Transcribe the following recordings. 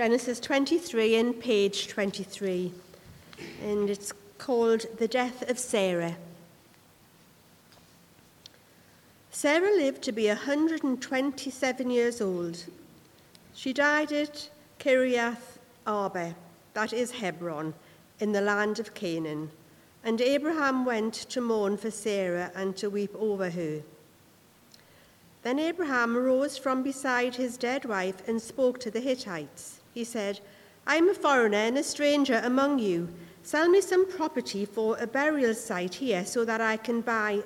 Genesis 23 and page 23, and it's called The Death of Sarah. Sarah lived to be 127 years old. She died at Kiriath Arba, that is Hebron, in the land of Canaan. And Abraham went to mourn for Sarah and to weep over her. Then Abraham rose from beside his dead wife and spoke to the Hittites. He said, I am a foreigner and a stranger among you. Sell me some property for a burial site here so that I can buy,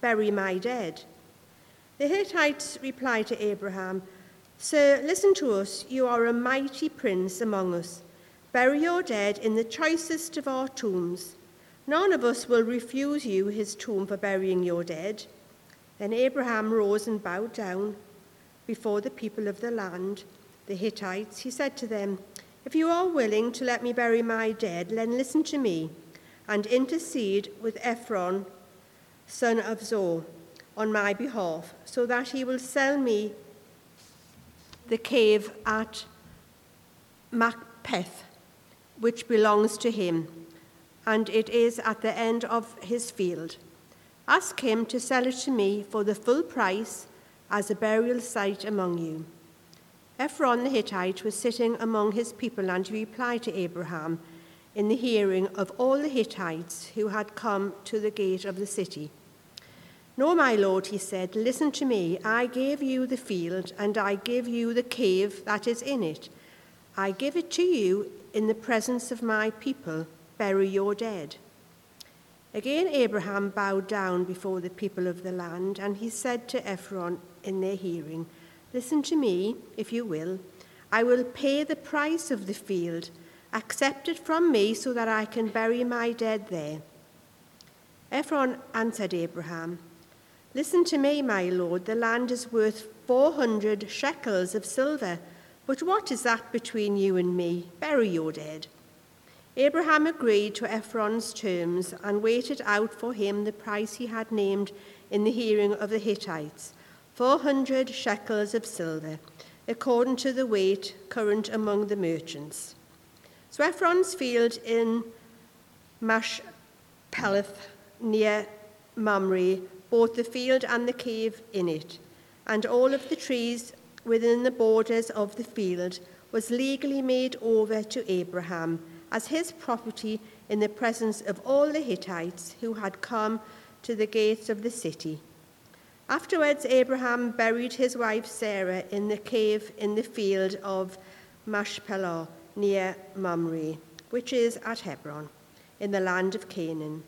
bury my dead. The Hittites replied to Abraham, Sir, listen to us. You are a mighty prince among us. Bury your dead in the choicest of our tombs. None of us will refuse you his tomb for burying your dead. Then Abraham rose and bowed down before the people of the land, the Hittites. He said to them, If you are willing to let me bury my dead, then listen to me and intercede with Ephron, son of Zohar, on my behalf, so that he will sell me the cave at Machpelah, which belongs to him, and it is at the end of his field. Ask him to sell it to me for the full price as a burial site among you. Ephron the Hittite was sitting among his people and he replied to Abraham in the hearing of all the Hittites who had come to the gate of the city. No, my lord, he said, listen to me. I gave you the field and I give you the cave that is in it. I give it to you in the presence of my people. Bury your dead. Again, Abraham bowed down before the people of the land, and he said to Ephron in their hearing, Listen to me, if you will. I will pay the price of the field. Accept it from me so that I can bury my dead there. Ephron answered Abraham, Listen to me, my lord. The land is worth 400 shekels of silver. But what is that between you and me? Bury your dead. Abraham agreed to Ephron's terms and waited out for him the price he had named in the hearing of the Hittites 400 shekels of silver, according to the weight current among the merchants. So Ephron's field in Machpelah near Mamre both the field and the cave in it, and all of the trees within the borders of the field was legally made over to Abraham as his property in the presence of all the Hittites who had come to the gates of the city. Afterwards, Abraham buried his wife Sarah in the cave in the field of Machpelah near Mamre, which is at Hebron, in the land of Canaan.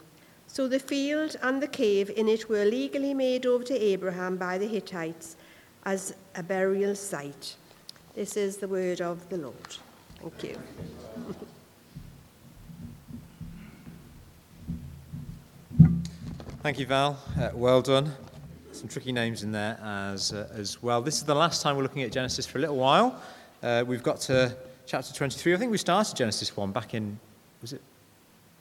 So the field and the cave in it were legally made over to Abraham by the Hittites as a burial site. This is the word of the Lord. Thank you. Thank you, Val. Uh, well done. Some tricky names in there as, uh, as well. This is the last time we're looking at Genesis for a little while. Uh, we've got to chapter 23. I think we started Genesis 1 back in, was it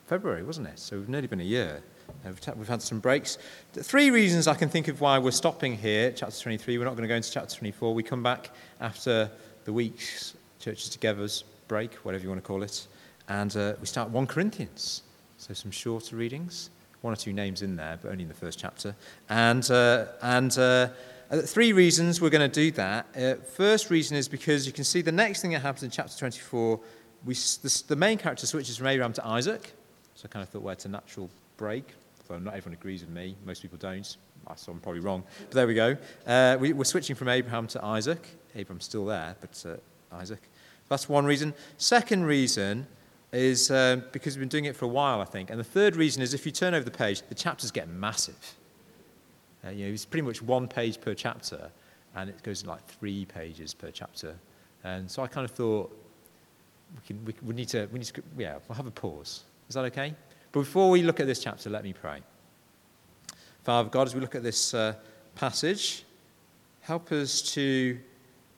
February, wasn't it? So we've nearly been a year. Uh, we've, we've had some breaks. Three reasons I can think of why we're stopping here, chapter 23. We're not going to go into chapter 24. We come back after the week's Churches Together's break, whatever you want to call it. And uh, we start 1 Corinthians. So some shorter readings one or two names in there, but only in the first chapter. And, uh, and uh, uh three reasons we're going to do that. Uh, first reason is because you can see the next thing that happens in chapter 24, we, the, the main character switches from Abraham to Isaac. So I kind of thought, well, it's a natural break. although not everyone agrees with me. Most people don't. So I'm probably wrong. But there we go. Uh, we, are switching from Abraham to Isaac. Abraham's still there, but uh, Isaac. That's one reason. Second reason is um, because we've been doing it for a while, I think. And the third reason is if you turn over the page, the chapters get massive. Uh, you know, it's pretty much one page per chapter, and it goes like three pages per chapter. And so I kind of thought we, can, we, we, need to, we need to, yeah, we'll have a pause. Is that okay? But before we look at this chapter, let me pray. Father God, as we look at this uh, passage, help us to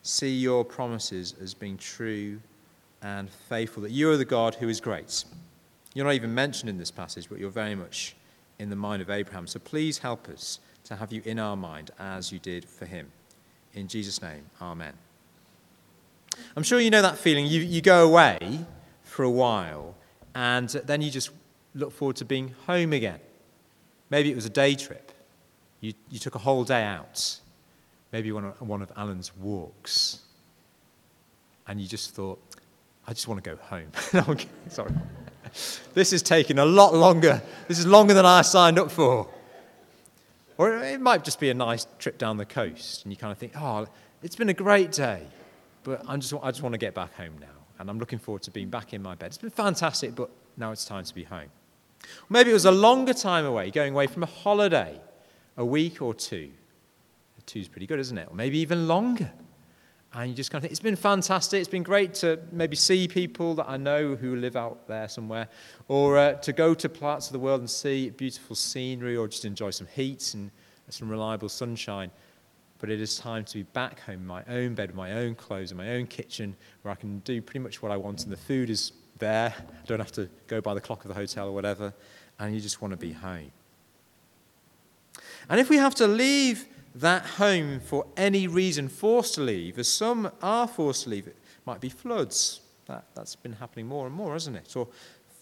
see your promises as being true and faithful, that you are the God who is great. You're not even mentioned in this passage, but you're very much in the mind of Abraham. So please help us to have you in our mind as you did for him. In Jesus' name, amen. I'm sure you know that feeling. You, you go away for a while, and then you just look forward to being home again. Maybe it was a day trip. You, you took a whole day out. Maybe one of, one of Alan's walks. And you just thought, I just want to go home. okay, sorry. This is taking a lot longer. This is longer than I signed up for. Or it might just be a nice trip down the coast, and you kind of think, oh, it's been a great day, but I'm just, I just want to get back home now. And I'm looking forward to being back in my bed. It's been fantastic, but now it's time to be home. Maybe it was a longer time away, going away from a holiday, a week or two. Two's pretty good, isn't it? Or maybe even longer. And you just kind of think, it's been fantastic. It's been great to maybe see people that I know who live out there somewhere, or uh, to go to parts of the world and see beautiful scenery, or just enjoy some heat and some reliable sunshine. But it is time to be back home in my own bed, with my own clothes, in my own kitchen, where I can do pretty much what I want, and the food is there. I don't have to go by the clock of the hotel or whatever, and you just want to be home. And if we have to leave that home for any reason, forced to leave, as some are forced to leave. It might be floods. That, that's been happening more and more, hasn't it? Or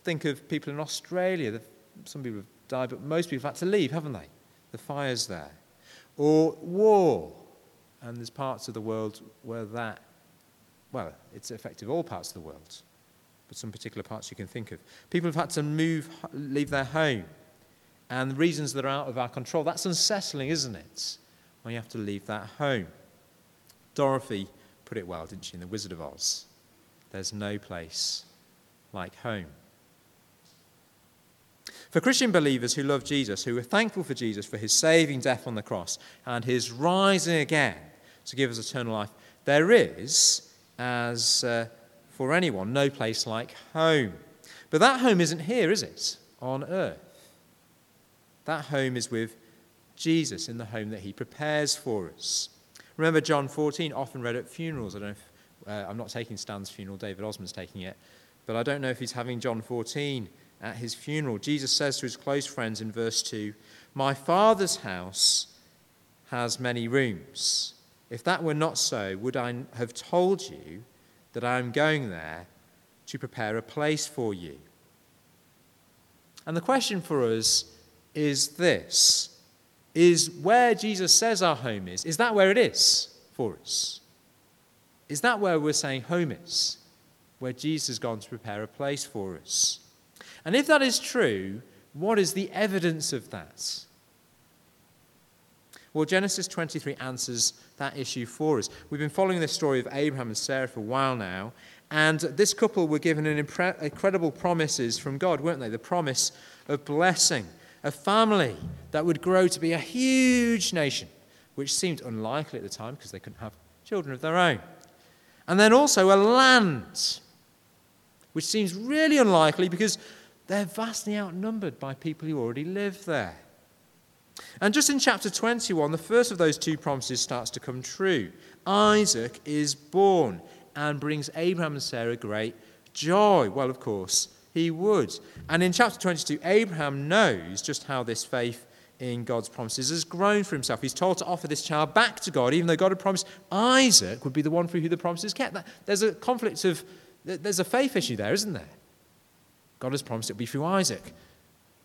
think of people in Australia. Some people have died, but most people have had to leave, haven't they? The fires there. Or war. And there's parts of the world where that, well, it's affected all parts of the world, but some particular parts you can think of. People have had to move, leave their home. And the reasons that are out of our control. That's unsettling, isn't it? You have to leave that home. Dorothy put it well, didn't she, in The Wizard of Oz? There's no place like home. For Christian believers who love Jesus, who are thankful for Jesus for his saving death on the cross and his rising again to give us eternal life, there is, as uh, for anyone, no place like home. But that home isn't here, is it? On earth. That home is with Jesus in the home that he prepares for us. Remember John 14, often read at funerals. I don't if, uh, I'm not taking Stan's funeral, David Osmond's taking it, but I don't know if he's having John 14 at his funeral. Jesus says to his close friends in verse 2 My Father's house has many rooms. If that were not so, would I have told you that I am going there to prepare a place for you? And the question for us is this is where Jesus says our home is. Is that where it is for us? Is that where we're saying home is? Where Jesus has gone to prepare a place for us? And if that is true, what is the evidence of that? Well, Genesis 23 answers that issue for us. We've been following the story of Abraham and Sarah for a while now, and this couple were given an impre- incredible promises from God, weren't they? The promise of blessing a family that would grow to be a huge nation, which seemed unlikely at the time because they couldn't have children of their own. And then also a land, which seems really unlikely because they're vastly outnumbered by people who already live there. And just in chapter 21, the first of those two promises starts to come true. Isaac is born and brings Abraham and Sarah great joy. Well, of course, he would. And in chapter 22, Abraham knows just how this faith in God's promises has grown for himself. He's told to offer this child back to God, even though God had promised Isaac would be the one for who the promises kept. There's a conflict of, there's a faith issue there, isn't there? God has promised it would be through Isaac,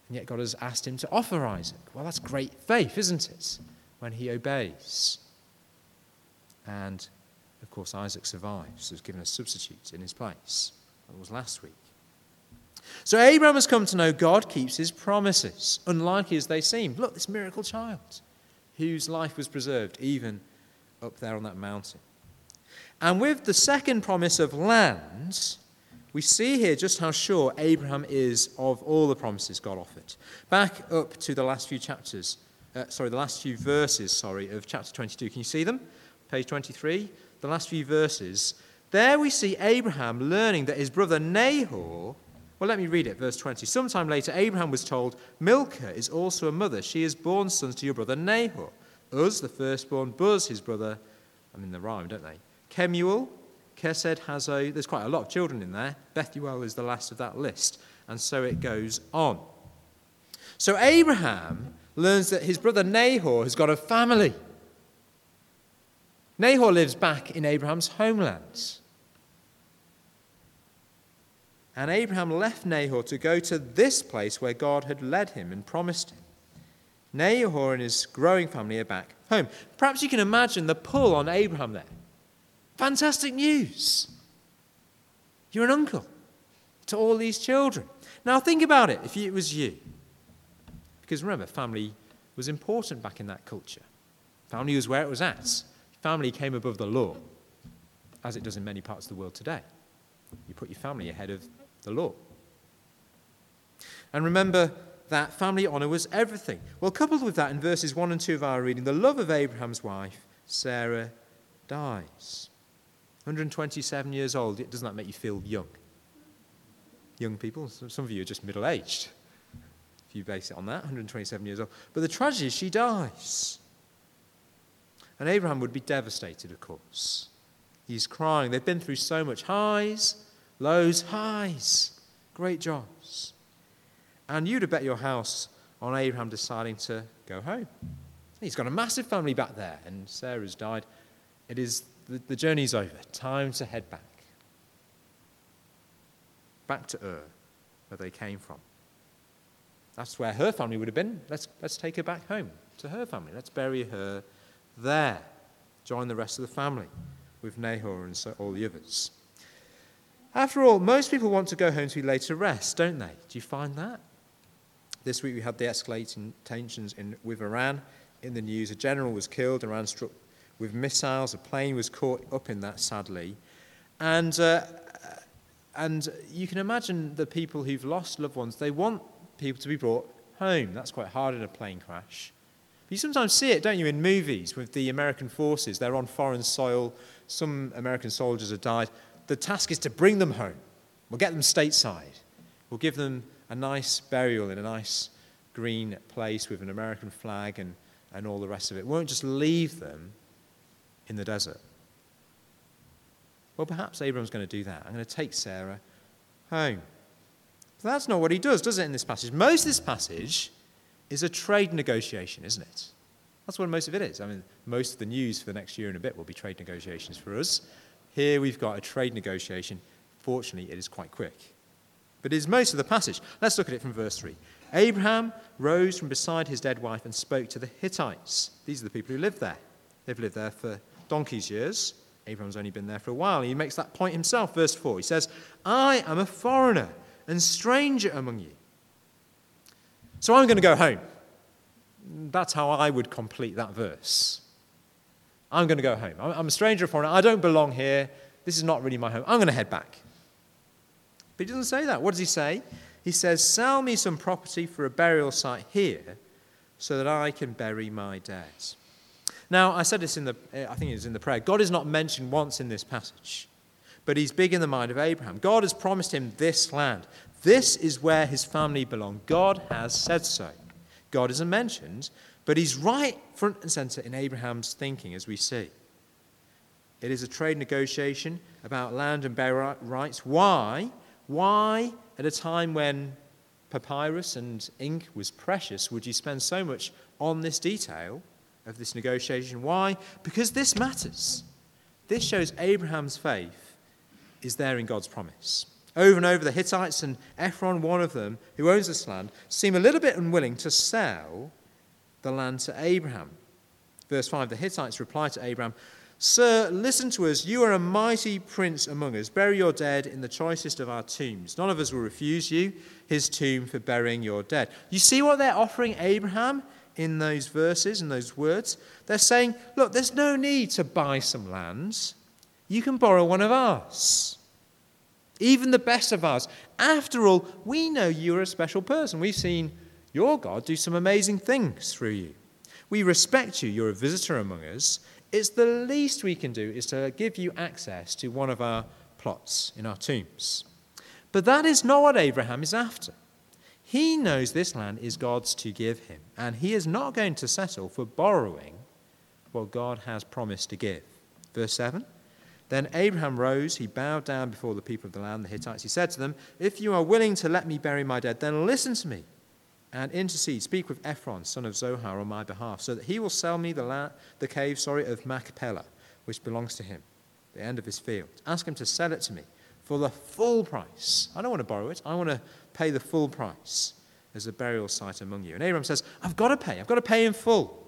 and yet God has asked him to offer Isaac. Well, that's great faith, isn't it? When he obeys. And, of course, Isaac survives, was given a substitute in his place. That was last week. So Abraham has come to know God keeps his promises, unlikely as they seem. Look, this miracle child whose life was preserved even up there on that mountain. And with the second promise of land, we see here just how sure Abraham is of all the promises God offered. Back up to the last few chapters, uh, sorry, the last few verses, sorry, of chapter 22. Can you see them? Page 23, the last few verses. There we see Abraham learning that his brother Nahor well, let me read it, verse 20. Sometime later, Abraham was told, Milcah is also a mother. She has borne sons to your brother Nahor. Uz, the firstborn, Buz, his brother, I mean, the rhyme, don't they? Kemuel, Kesed, Hazo. There's quite a lot of children in there. Bethuel is the last of that list. And so it goes on. So Abraham learns that his brother Nahor has got a family. Nahor lives back in Abraham's homelands. And Abraham left Nahor to go to this place where God had led him and promised him. Nahor and his growing family are back home. Perhaps you can imagine the pull on Abraham there. Fantastic news. You're an uncle to all these children. Now think about it if it was you. Because remember, family was important back in that culture. Family was where it was at. Family came above the law, as it does in many parts of the world today. You put your family ahead of the law. And remember that family honour was everything. Well, coupled with that, in verses 1 and 2 of our reading, the love of Abraham's wife, Sarah, dies. 127 years old, doesn't that make you feel young? Young people, some of you are just middle aged, if you base it on that, 127 years old. But the tragedy is she dies. And Abraham would be devastated, of course. He's crying. They've been through so much highs, lows, highs, great jobs. And you'd have bet your house on Abraham deciding to go home. He's got a massive family back there, and Sarah's died. It is the, the journey's over. Time to head back. Back to Ur, where they came from. That's where her family would have been. Let's, let's take her back home to her family. Let's bury her there. Join the rest of the family with Nahor and so, all the others. After all, most people want to go home to be laid to rest, don't they? Do you find that? This week we had the escalating tensions in, with Iran. In the news, a general was killed, Iran struck with missiles, a plane was caught up in that, sadly. And, uh, and you can imagine the people who've lost loved ones, they want people to be brought home. That's quite hard in a plane crash. But you sometimes see it, don't you, in movies with the American forces. They're on foreign soil, some American soldiers have died. The task is to bring them home. We'll get them stateside. We'll give them a nice burial in a nice green place with an American flag and, and all the rest of it. We won't just leave them in the desert. Well, perhaps Abraham's going to do that. I'm going to take Sarah home. But that's not what he does, does it, in this passage? Most of this passage is a trade negotiation, isn't it? That's what most of it is. I mean, most of the news for the next year and a bit will be trade negotiations for us. Here we've got a trade negotiation. Fortunately, it is quite quick. But it is most of the passage. Let's look at it from verse 3. Abraham rose from beside his dead wife and spoke to the Hittites. These are the people who live there. They've lived there for donkey's years. Abraham's only been there for a while. He makes that point himself. Verse 4. He says, I am a foreigner and stranger among you. So I'm going to go home. That's how I would complete that verse. I'm going to go home. I'm a stranger, a foreigner. I don't belong here. This is not really my home. I'm going to head back. But he doesn't say that. What does he say? He says, Sell me some property for a burial site here so that I can bury my dead. Now, I said this in the, eh, I think it was in the prayer. God is not mentioned once in this passage, but he's big in the mind of Abraham. God has promised him this land. This is where his family belong. God has said so. God isn't mentioned, but he's right front and center in Abraham's thinking, as we see. It is a trade negotiation about land and burial rights. Why? Why, at a time when papyrus and ink was precious, would you spend so much on this detail of this negotiation? Why? Because this matters. This shows Abraham's faith is there in God's promise. Over and over, the Hittites and Ephron, one of them, who owns this land, seem a little bit unwilling to sell the land to Abraham. Verse 5 The Hittites reply to Abraham, Sir, listen to us. You are a mighty prince among us. Bury your dead in the choicest of our tombs. None of us will refuse you his tomb for burying your dead. You see what they're offering Abraham in those verses and those words? They're saying, Look, there's no need to buy some lands. You can borrow one of ours even the best of us. After all, we know you're a special person. We've seen your God do some amazing things through you. We respect you. You're a visitor among us. It's the least we can do is to give you access to one of our plots in our tombs. But that is not what Abraham is after. He knows this land is God's to give him, and he is not going to settle for borrowing what God has promised to give. Verse 7 then Abraham rose, he bowed down before the people of the land, the Hittites. He said to them, If you are willing to let me bury my dead, then listen to me and intercede. Speak with Ephron, son of Zohar, on my behalf, so that he will sell me the, la- the cave sorry, of Machpelah, which belongs to him, the end of his field. Ask him to sell it to me for the full price. I don't want to borrow it, I want to pay the full price as a burial site among you. And Abraham says, I've got to pay, I've got to pay in full.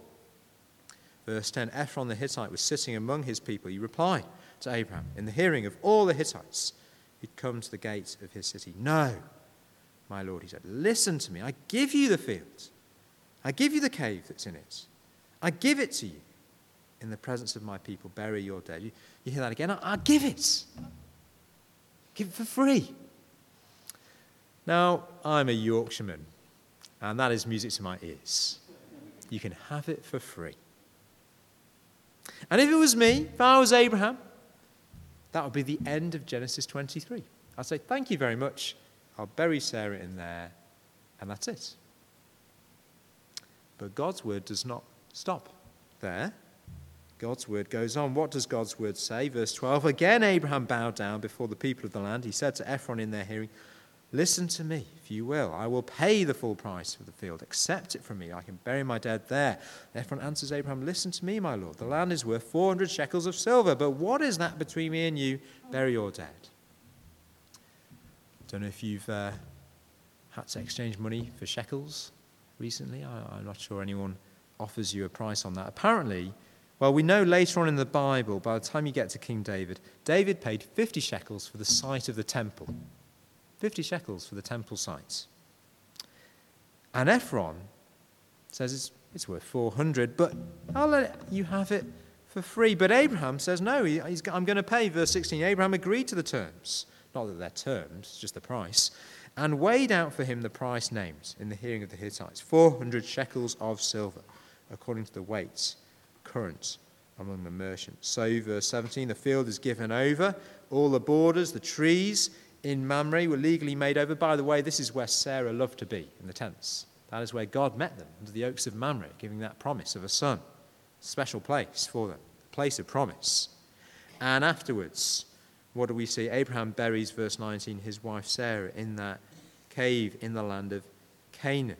Verse 10 Ephron the Hittite was sitting among his people. He replied to Abraham in the hearing of all the Hittites who'd come to the gate of his city, No, my lord, he said, listen to me. I give you the field, I give you the cave that's in it, I give it to you in the presence of my people. Bury your dead. You, you hear that again? I, I give it. Give it for free. Now, I'm a Yorkshireman, and that is music to my ears. You can have it for free. And if it was me, if I was Abraham, that would be the end of Genesis 23. I'd say, Thank you very much. I'll bury Sarah in there, and that's it. But God's word does not stop there. God's word goes on. What does God's word say? Verse 12 Again, Abraham bowed down before the people of the land. He said to Ephron in their hearing, Listen to me, if you will. I will pay the full price for the field. Accept it from me. I can bury my dead there. Ephron answers Abraham, Listen to me, my lord. The land is worth 400 shekels of silver, but what is that between me and you? Bury your dead. Don't know if you've uh, had to exchange money for shekels recently. I, I'm not sure anyone offers you a price on that. Apparently, well, we know later on in the Bible, by the time you get to King David, David paid 50 shekels for the site of the temple. 50 shekels for the temple site. And Ephron says it's, it's worth 400, but I'll let you have it for free. But Abraham says, no, he, I'm going to pay. Verse 16 Abraham agreed to the terms. Not that they're terms, just the price. And weighed out for him the price named in the hearing of the Hittites 400 shekels of silver, according to the weights current among the merchants. So, verse 17 the field is given over, all the borders, the trees in Mamre were legally made over. By the way, this is where Sarah loved to be, in the tents. That is where God met them, under the oaks of Mamre, giving that promise of a son. Special place for them, place of promise. And afterwards, what do we see? Abraham buries, verse 19, his wife Sarah in that cave in the land of Canaan.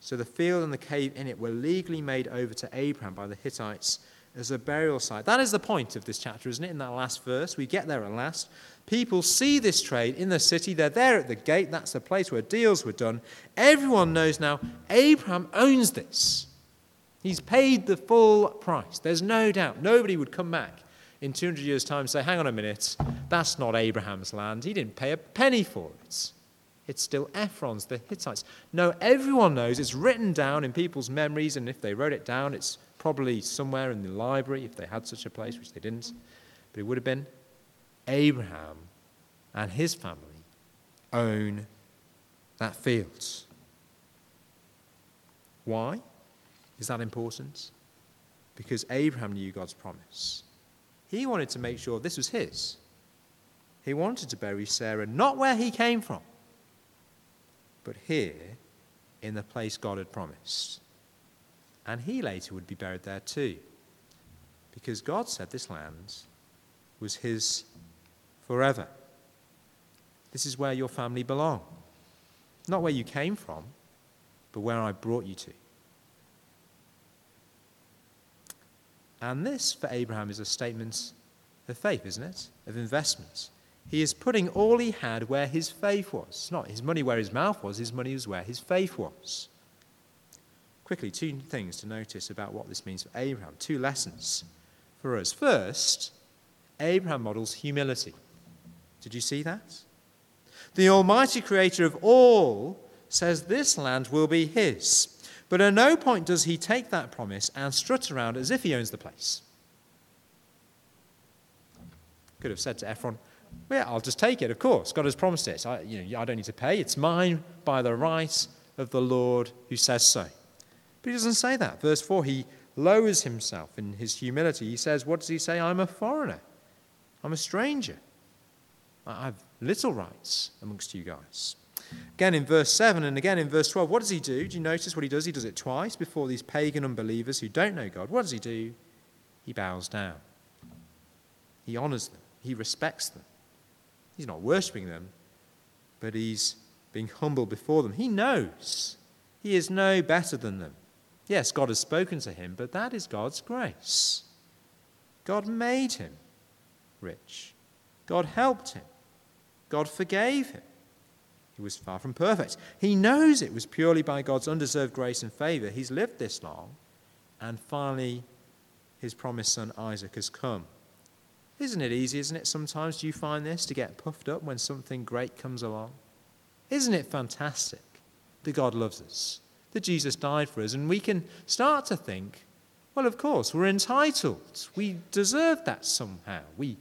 So the field and the cave in it were legally made over to Abraham by the Hittites as a burial site. That is the point of this chapter, isn't it? In that last verse, we get there at last. People see this trade in the city. They're there at the gate. That's the place where deals were done. Everyone knows now Abraham owns this. He's paid the full price. There's no doubt. Nobody would come back in 200 years' time say, hang on a minute, that's not Abraham's land. He didn't pay a penny for it. It's still Ephron's, the Hittites. No, everyone knows it's written down in people's memories, and if they wrote it down, it's probably somewhere in the library if they had such a place, which they didn't. But it would have been Abraham and his family own that field. Why is that important? Because Abraham knew God's promise. He wanted to make sure this was his. He wanted to bury Sarah not where he came from, but here in the place God had promised. And he later would be buried there too, because God said this land was his forever. This is where your family belong. Not where you came from, but where I brought you to. And this, for Abraham, is a statement of faith, isn't it? Of investment. He is putting all he had where his faith was. Not his money where his mouth was, his money was where his faith was. Quickly, two things to notice about what this means for Abraham. Two lessons for us. First, Abraham models humility. Did you see that? The Almighty Creator of all says this land will be his. But at no point does he take that promise and strut around as if he owns the place. Could have said to Ephron, yeah, I'll just take it, of course. God has promised it. I, you know, I don't need to pay. It's mine by the right of the Lord who says so. But he doesn't say that. Verse 4, he lowers himself in his humility. He says, What does he say? I'm a foreigner. I'm a stranger. I have little rights amongst you guys. Again in verse 7 and again in verse 12, what does he do? Do you notice what he does? He does it twice before these pagan unbelievers who don't know God. What does he do? He bows down. He honors them. He respects them. He's not worshipping them, but he's being humble before them. He knows he is no better than them. Yes, God has spoken to him, but that is God's grace. God made him rich, God helped him, God forgave him. He was far from perfect. He knows it was purely by God's undeserved grace and favor he's lived this long, and finally his promised son Isaac has come. Isn't it easy, isn't it? Sometimes do you find this to get puffed up when something great comes along? Isn't it fantastic that God loves us, that Jesus died for us, and we can start to think, well, of course, we're entitled. We deserve that somehow. We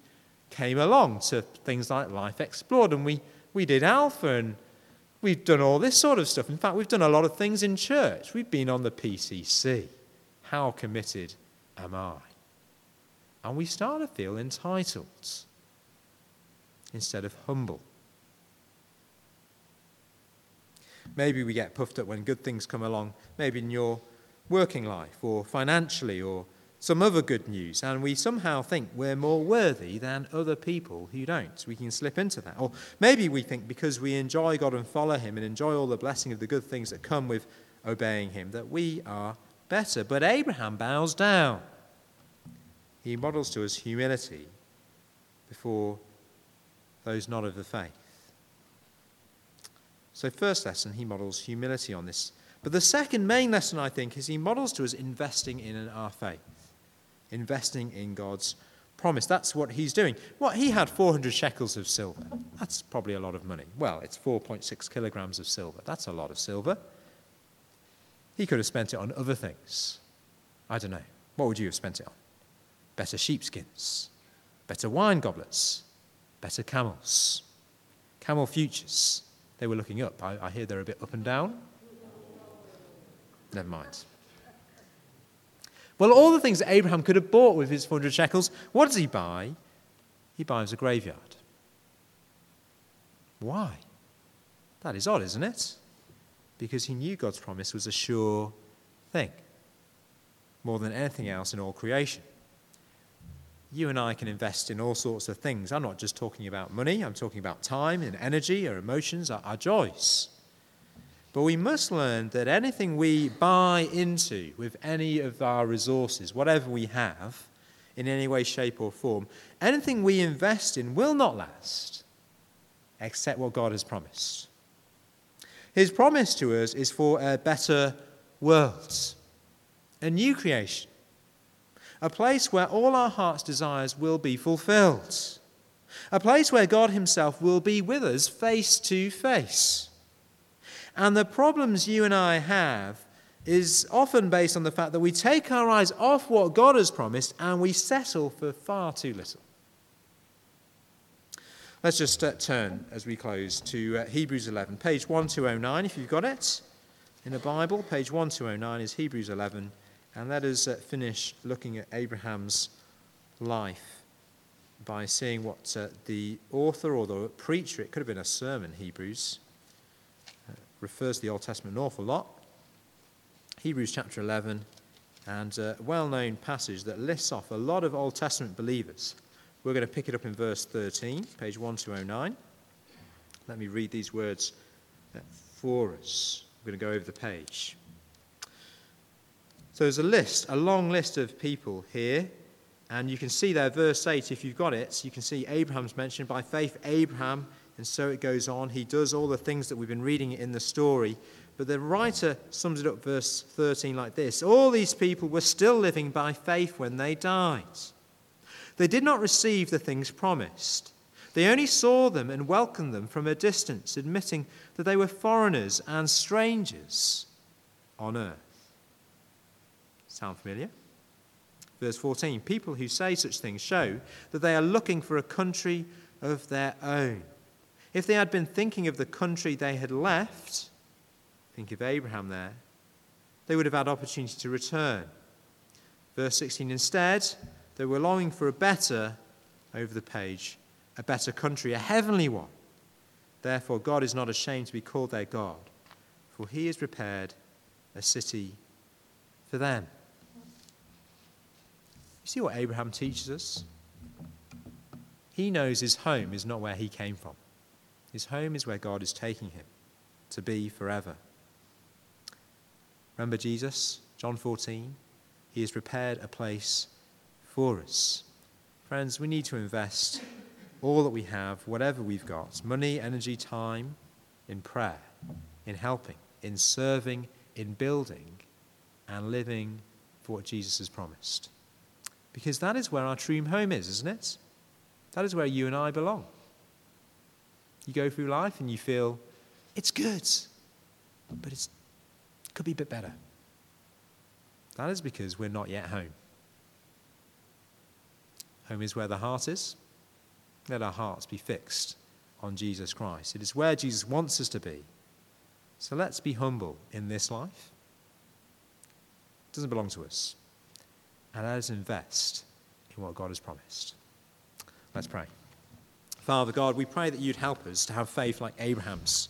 came along to things like Life Explored, and we, we did Alpha, and we've done all this sort of stuff. In fact, we've done a lot of things in church. We've been on the PCC. How committed am I? And we start to feel entitled instead of humble. Maybe we get puffed up when good things come along, maybe in your working life or financially or some other good news, and we somehow think we're more worthy than other people who don't. We can slip into that. Or maybe we think because we enjoy God and follow Him and enjoy all the blessing of the good things that come with obeying Him, that we are better. But Abraham bows down. He models to us humility before those not of the faith. So, first lesson, he models humility on this. But the second main lesson, I think, is he models to us investing in our faith, investing in God's promise. That's what he's doing. What he had 400 shekels of silver. That's probably a lot of money. Well, it's 4.6 kilograms of silver. That's a lot of silver. He could have spent it on other things. I don't know. What would you have spent it on? Better sheepskins, better wine goblets, better camels, camel futures. They were looking up. I, I hear they're a bit up and down. Never mind. Well, all the things that Abraham could have bought with his 400 shekels, what does he buy? He buys a graveyard. Why? That is odd, isn't it? Because he knew God's promise was a sure thing, more than anything else in all creation. You and I can invest in all sorts of things. I'm not just talking about money, I'm talking about time and energy, our emotions, our, our joys. But we must learn that anything we buy into with any of our resources, whatever we have, in any way, shape, or form, anything we invest in will not last except what God has promised. His promise to us is for a better world, a new creation, a place where all our heart's desires will be fulfilled, a place where God Himself will be with us face to face. And the problems you and I have is often based on the fact that we take our eyes off what God has promised and we settle for far too little. Let's just uh, turn as we close to uh, Hebrews 11, page 1209, if you've got it. In the Bible, page 1209 is Hebrews 11. And let us uh, finish looking at Abraham's life by seeing what uh, the author or the preacher, it could have been a sermon, Hebrews, refers to the Old Testament an awful lot. Hebrews chapter 11, and a well known passage that lists off a lot of Old Testament believers. We're going to pick it up in verse 13, page 1209. Let me read these words uh, for us. We're going to go over the page. So there's a list, a long list of people here. And you can see there, verse 8, if you've got it, you can see Abraham's mentioned. By faith, Abraham, and so it goes on. He does all the things that we've been reading in the story. But the writer sums it up, verse 13, like this All these people were still living by faith when they died. They did not receive the things promised. They only saw them and welcomed them from a distance, admitting that they were foreigners and strangers on earth. Sound familiar? Verse 14 People who say such things show that they are looking for a country of their own. If they had been thinking of the country they had left, think of Abraham there, they would have had opportunity to return. Verse 16 Instead, they were longing for a better, over the page, a better country, a heavenly one. Therefore, God is not ashamed to be called their God, for he has prepared a city for them. You see what Abraham teaches us? He knows his home is not where he came from. His home is where God is taking him to be forever. Remember Jesus, John 14? He has prepared a place for us. Friends, we need to invest all that we have, whatever we've got money, energy, time in prayer, in helping, in serving, in building, and living for what Jesus has promised. Because that is where our true home is, isn't it? That is where you and I belong. You go through life and you feel it's good, but it could be a bit better. That is because we're not yet home. Home is where the heart is. Let our hearts be fixed on Jesus Christ. It is where Jesus wants us to be. So let's be humble in this life. It doesn't belong to us. And let us invest in what God has promised. Let's pray. Father God, we pray that you'd help us to have faith like Abraham's.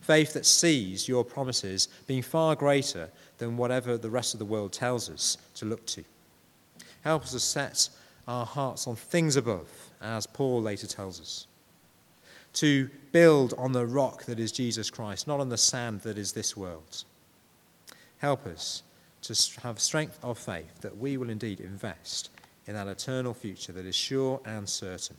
Faith that sees your promises being far greater than whatever the rest of the world tells us to look to. Help us to set our hearts on things above, as Paul later tells us. To build on the rock that is Jesus Christ, not on the sand that is this world. Help us to have strength of faith that we will indeed invest in that eternal future that is sure and certain.